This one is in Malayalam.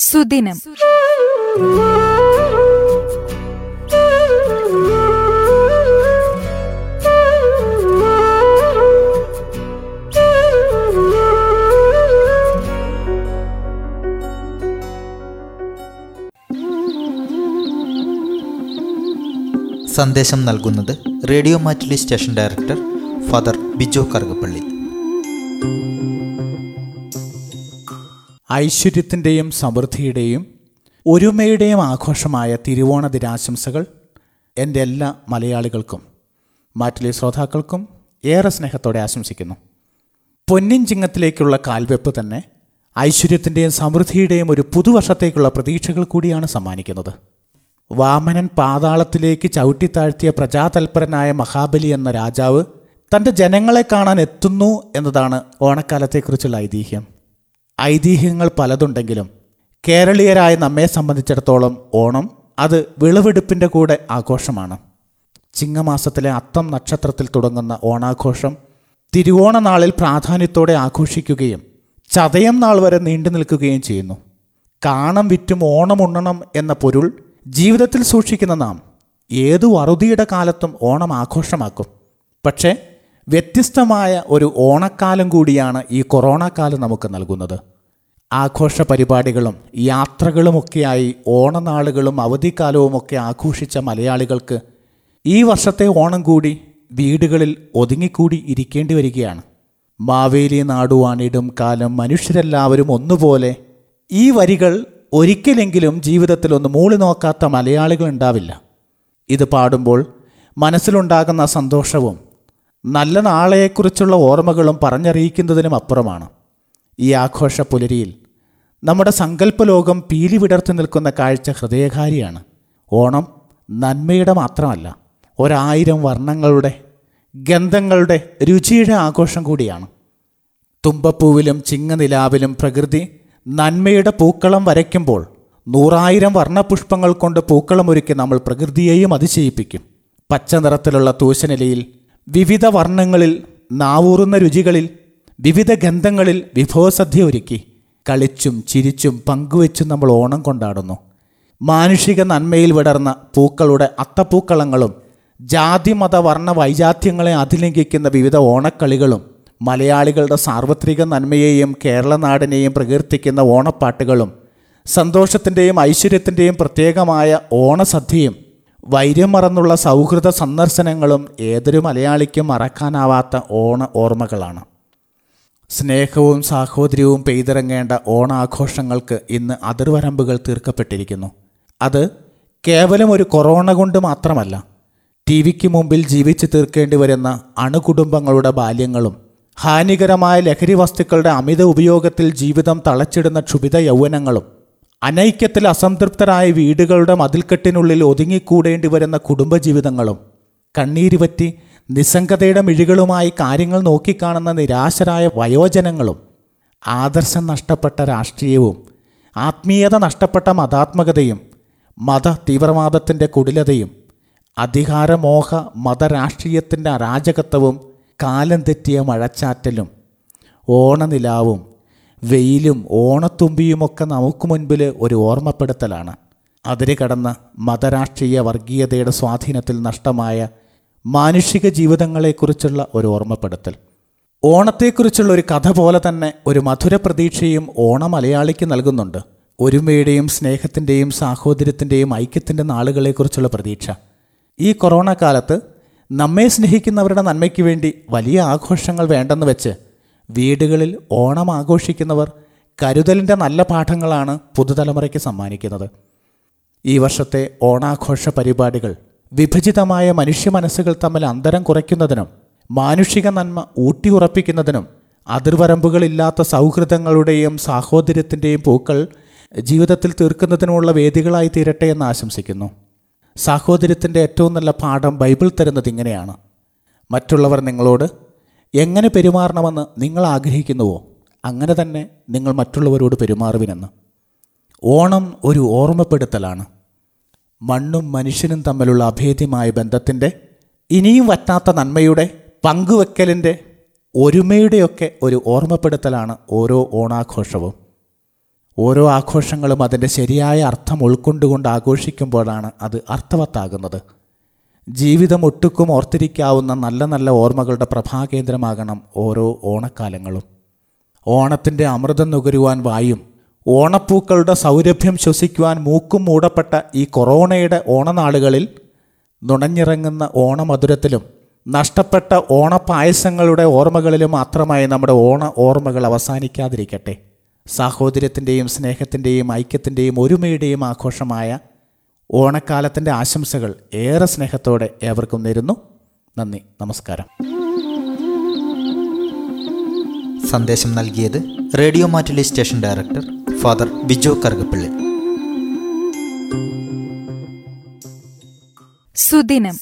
സുദിനം. സന്ദേശം നൽകുന്നത് radio Mattoli station director father Bijo Karukappally. ഐശ്വര്യത്തിന്റെയും സമൃദ്ധിയുടെയും ഒരുമയുടെയും ആഘോഷമായ തിരുവോണ ദിനാശംസകൾ എന്റെ എല്ലാ മലയാളികൾക്കും മാറ്റിലെ ശ്രോതാക്കൾക്കും ഏറെ സ്നേഹത്തോടെ ആശംസിക്കുന്നു. പൊന്നിൻ ചിങ്ങത്തിലേക്കുള്ള കാൽവെപ്പ് തന്നെ ഐശ്വര്യത്തിന്റെയും സമൃദ്ധിയുടെയും ഒരു പുതുവർഷത്തേക്കുള്ള പ്രതീക്ഷകൾ കൂടിയാണ് സമ്മാനിക്കുന്നത്. വാമനൻ പാതാളത്തിലേക്ക് ചവിട്ടിത്താഴ്ത്തിയ പ്രജാതൽപരനായ മഹാബലി എന്ന രാജാവ് തന്റെ ജനങ്ങളെ കാണാൻ എത്തുന്നു എന്നതാണ് ഓണക്കാലത്തെക്കുറിച്ചുള്ള ഐതിഹ്യം. ഐതിഹ്യങ്ങൾ പലതുണ്ടെങ്കിലും കേരളീയരായ നമ്മെ സംബന്ധിച്ചിടത്തോളം ഓണം അത് വിളവെടുപ്പിന്റെ കൂടെ ആഘോഷമാണ്. ചിങ്ങമാസത്തിലെ അത്തം നക്ഷത്രത്തിൽ തുടങ്ങുന്ന ഓണാഘോഷം തിരുവോണ നാളിൽ പ്രാധാന്യത്തോടെ ആഘോഷിക്കുകയും ചതയം നാൾ വരെ നീണ്ടു നിൽക്കുകയും ചെയ്യുന്നു. കാണം വിറ്റും ഓണം ഉണ്ണണം എന്ന പൊരുൾ ജീവിതത്തിൽ സൂക്ഷിക്കുന്ന നാം ഏതു അറുതിയുടെ കാലത്തും ഓണം ആഘോഷമാക്കും. പക്ഷേ വ്യത്യസ്തമായ ഒരു ഓണക്കാലം കൂടിയാണ് ഈ കൊറോണ കാലം നമുക്ക് നൽകുന്നത്. ആഘോഷ പരിപാടികളും യാത്രകളുമൊക്കെയായി ഓണനാളുകളും അവധിക്കാലവുമൊക്കെ ആഘോഷിച്ച മലയാളികൾക്ക് ഈ വർഷത്തെ ഓണം കൂടി വീടുകളിൽ ഒതുങ്ങിക്കൂടി ഇരിക്കേണ്ടി വരികയാണ്. മാവേലി നാടുവാണിടും കാലം മനുഷ്യരെല്ലാവരും ഒന്നുപോലെ ഈ വരികൾ ഒരിക്കലെങ്കിലും ജീവിതത്തിൽ ഒന്ന് മൂളി നോക്കാത്ത മലയാളികൾ ഉണ്ടാവില്ല. ഇത് പാടുമ്പോൾ മനസ്സിലുണ്ടാകുന്ന സന്തോഷവും നല്ല നാളെയെക്കുറിച്ചുള്ള ഓർമ്മകളും പറഞ്ഞറിയിക്കുന്നതിനും അപ്പുറമാണ്. ഈ ആഘോഷ പുലരിയിൽ നമ്മുടെ സങ്കല്പലോകം പീലി വിടർത്തി നിൽക്കുന്ന കാഴ്ച ഹൃദയകാരിയാണ്. ഓണം നന്മയുടെ മാത്രമല്ല ഒരായിരം വർണങ്ങളുടെ ഗന്ധങ്ങളുടെ രുചിയുടെ ആഘോഷം കൂടിയാണ്. തുമ്പപ്പൂവിലും ചിങ്ങനിലാവിലും പ്രകൃതി നന്മയുടെ പൂക്കളം വരയ്ക്കുമ്പോൾ നൂറായിരം വർണപുഷ്പങ്ങൾ കൊണ്ട് പൂക്കളമൊരുക്കി നമ്മൾ പ്രകൃതിയെയും അതിശയിപ്പിക്കും. പച്ച നിറത്തിലുള്ള തൂശനിലയിൽ വിവിധ വർണങ്ങളിൽ നാവൂറുന്ന രുചികളിൽ വിവിധ ഗന്ധങ്ങളിൽ വിഭവസദ്യ ഒരുക്കി കളിച്ചും ചിരിച്ചും പങ്കുവെച്ചും നമ്മൾ ഓണം കൊണ്ടാടുന്നു. മാനുഷിക നന്മയിൽ വിടർന്ന പൂക്കളുടെ അത്തപ്പൂക്കളങ്ങളും ജാതി മത വർണ വൈജാത്യങ്ങളെ അതിലംഘിക്കുന്ന വിവിധ ഓണക്കളികളും മലയാളികളുടെ സാർവത്രിക നന്മയെയും കേരളനാടിനെയും പ്രകീർത്തിക്കുന്ന ഓണപ്പാട്ടുകളും സന്തോഷത്തിന്റെയും ഐശ്വര്യത്തിന്റെയും പ്രത്യേകമായ ഓണസദ്യയും വൈര്യം മറന്നുള്ള സൗഹൃദ സന്ദർശനങ്ങളും ഏതൊരു മലയാളിക്കും മറക്കാനാവാത്ത ഓണ ഓർമ്മകളാണ്. സ്നേഹവും സാഹോദര്യവും പെയ്തിറങ്ങേണ്ട ഓണാഘോഷങ്ങൾക്ക് ഇന്ന് അതിർവരമ്പുകൾ തീർക്കപ്പെട്ടിരിക്കുന്നു. അത് കേവലം ഒരു കൊറോണ കൊണ്ട് മാത്രമല്ല ടി വിക്ക് മുമ്പിൽ ജീവിച്ചു തീർക്കേണ്ടി വരുന്ന അണുകുടുംബങ്ങളുടെ ബാല്യങ്ങളും ഹാനികരമായ ലഹരി വസ്തുക്കളുടെ അമിത ഉപയോഗത്തിൽ ജീവിതം തളച്ചിടുന്ന ക്ഷുഭിത യൗവനങ്ങളും അനൈക്യത്തിൽ അസംതൃപ്തരായ വീടുകളുടെ മതിൽക്കെട്ടിനുള്ളിൽ ഒതുങ്ങിക്കൂടേണ്ടി വരുന്ന കുടുംബജീവിതങ്ങളും കണ്ണീരുപറ്റി നിസ്സംഗതയുടെ മിഴികളുമായി കാര്യങ്ങൾ നോക്കിക്കാണുന്ന നിരാശരായ വയോജനങ്ങളും ആദർശം നഷ്ടപ്പെട്ട രാഷ്ട്രീയവും ആത്മീയത നഷ്ടപ്പെട്ട മതാത്മകതയും മത തീവ്രവാദത്തിന്റെ കുടിലതയും അധികാരമോഹ മതരാഷ്ട്രീയത്തിന്റെ അരാജകത്വവും കാലം തെറ്റിയ മഴച്ചാറ്റലും ഓണനിലാവും വെയിലും ഓണത്തുമ്പിയുമൊക്കെ നമുക്ക് മുൻപിൽ ഒരു ഓർമ്മപ്പെടുത്തലാണ്. അതിര് കടന്ന മതരാഷ്ട്രീയ വർഗീയതയുടെ സ്വാധീനത്തിൽ നഷ്ടമായ മാനുഷിക ജീവിതങ്ങളെക്കുറിച്ചുള്ള ഒരു ഓർമ്മപ്പെടുത്തൽ. ഓണത്തെക്കുറിച്ചുള്ള ഒരു കഥ പോലെ തന്നെ ഒരു മധുര പ്രതീക്ഷയും ഓണ മലയാളിക്ക് നൽകുന്നുണ്ട്. ഒരുമയുടെയും സ്നേഹത്തിന്റെയും സാഹോദര്യത്തിന്റെയും ഐക്യത്തിന്റെ നാളുകളെക്കുറിച്ചുള്ള പ്രതീക്ഷ. ഈ കൊറോണ കാലത്ത് നമ്മെ സ്നേഹിക്കുന്നവരുടെ നന്മയ്ക്ക് വേണ്ടി വലിയ ആഘോഷങ്ങൾ വേണ്ടെന്ന് വെച്ച് വീടുകളിൽ ഓണം ആഘോഷിക്കുന്നവർ കരുതലിന്റെ നല്ല പാഠങ്ങളാണ് പുതുതലമുറയ്ക്ക് സമ്മാനിക്കുന്നത്. ഈ വർഷത്തെ ഓണാഘോഷ പരിപാടികൾ വിഭജിതമായ മനുഷ്യ മനസ്സുകൾ തമ്മിൽ അന്തരം കുറയ്ക്കുന്നതിനും മാനുഷിക നന്മ ഊട്ടിയുറപ്പിക്കുന്നതിനും അതിർവരമ്പുകളില്ലാത്ത സൗഹൃദങ്ങളുടെയും സാഹോദര്യത്തിന്റെയും പൂക്കൾ ജീവിതത്തിൽ തീർക്കുന്നതിനുമുള്ള വേദികളായി തീരട്ടെ എന്ന് ആശംസിക്കുന്നു. സാഹോദര്യത്തിന്റെ ഏറ്റവും നല്ല പാഠം ബൈബിൾ തരുന്നത് ഇങ്ങനെയാണ്. മറ്റുള്ളവർ നിങ്ങളോട് എങ്ങനെ പെരുമാറണമെന്ന് നിങ്ങൾ ആഗ്രഹിക്കുന്നുവോ അങ്ങനെ തന്നെ നിങ്ങൾ മറ്റുള്ളവരോട് പെരുമാറുവിനെന്ന്. ഓണം ഒരു ഓർമ്മപ്പെടുത്തലാണ്. മണ്ണും മനുഷ്യനും തമ്മിലുള്ള അഭേദ്യമായ ബന്ധത്തിന്റെ ഇനിയും വറ്റാത്ത നന്മയുടെ പങ്കുവെക്കലിന്റെ ഒരുമയുടെയൊക്കെ ഒരു ഓർമ്മപ്പെടുത്തലാണ് ഓരോ ഓണാഘോഷവും. ഓരോ ആഘോഷങ്ങളും അതിന്റെ ശരിയായ അർത്ഥം ഉൾക്കൊണ്ടുകൊണ്ട് ആഘോഷിക്കുമ്പോഴാണ് അത് അർത്ഥവത്താകുന്നത്. ജീവിതം ഒട്ടുക്കും ഓർത്തിരിക്കാവുന്ന നല്ല നല്ല ഓർമ്മകളുടെ പ്രഭാകേന്ദ്രമാകണം ഓരോ ഓണക്കാലങ്ങളും. ഓണത്തിന്റെ അമൃതം നുകരുവാൻ വായും ഓണപ്പൂക്കളുടെ സൗരഭ്യം ശ്വസിക്കുവാൻ മൂക്കും മൂടപ്പെട്ട ഈ കൊറോണയുടെ ഓണനാളുകളിൽ നുണഞ്ഞിറങ്ങുന്ന ഓണമധുരത്തിലും നഷ്ടപ്പെട്ട ഓണപ്പായസങ്ങളുടെ ഓർമ്മകളിലും മാത്രമായി നമ്മുടെ ഓണ ഓർമ്മകൾ അവസാനിക്കാതിരിക്കട്ടെ. സാഹോദര്യത്തിന്റെയും സ്നേഹത്തിന്റെയും ഐക്യത്തിന്റെയും ഒരുമയുടെയും ആഘോഷമായ ഓണക്കാലത്തിന്റെ ആശംസകൾ ഏറെ സ്നേഹത്തോടെ ഏവർക്കും നേരുന്നു. നന്ദി നമസ്കാരം. സന്ദേശം നൽകിയത് radio Mattoli station director father Bijo Karukappally. സുദിനം.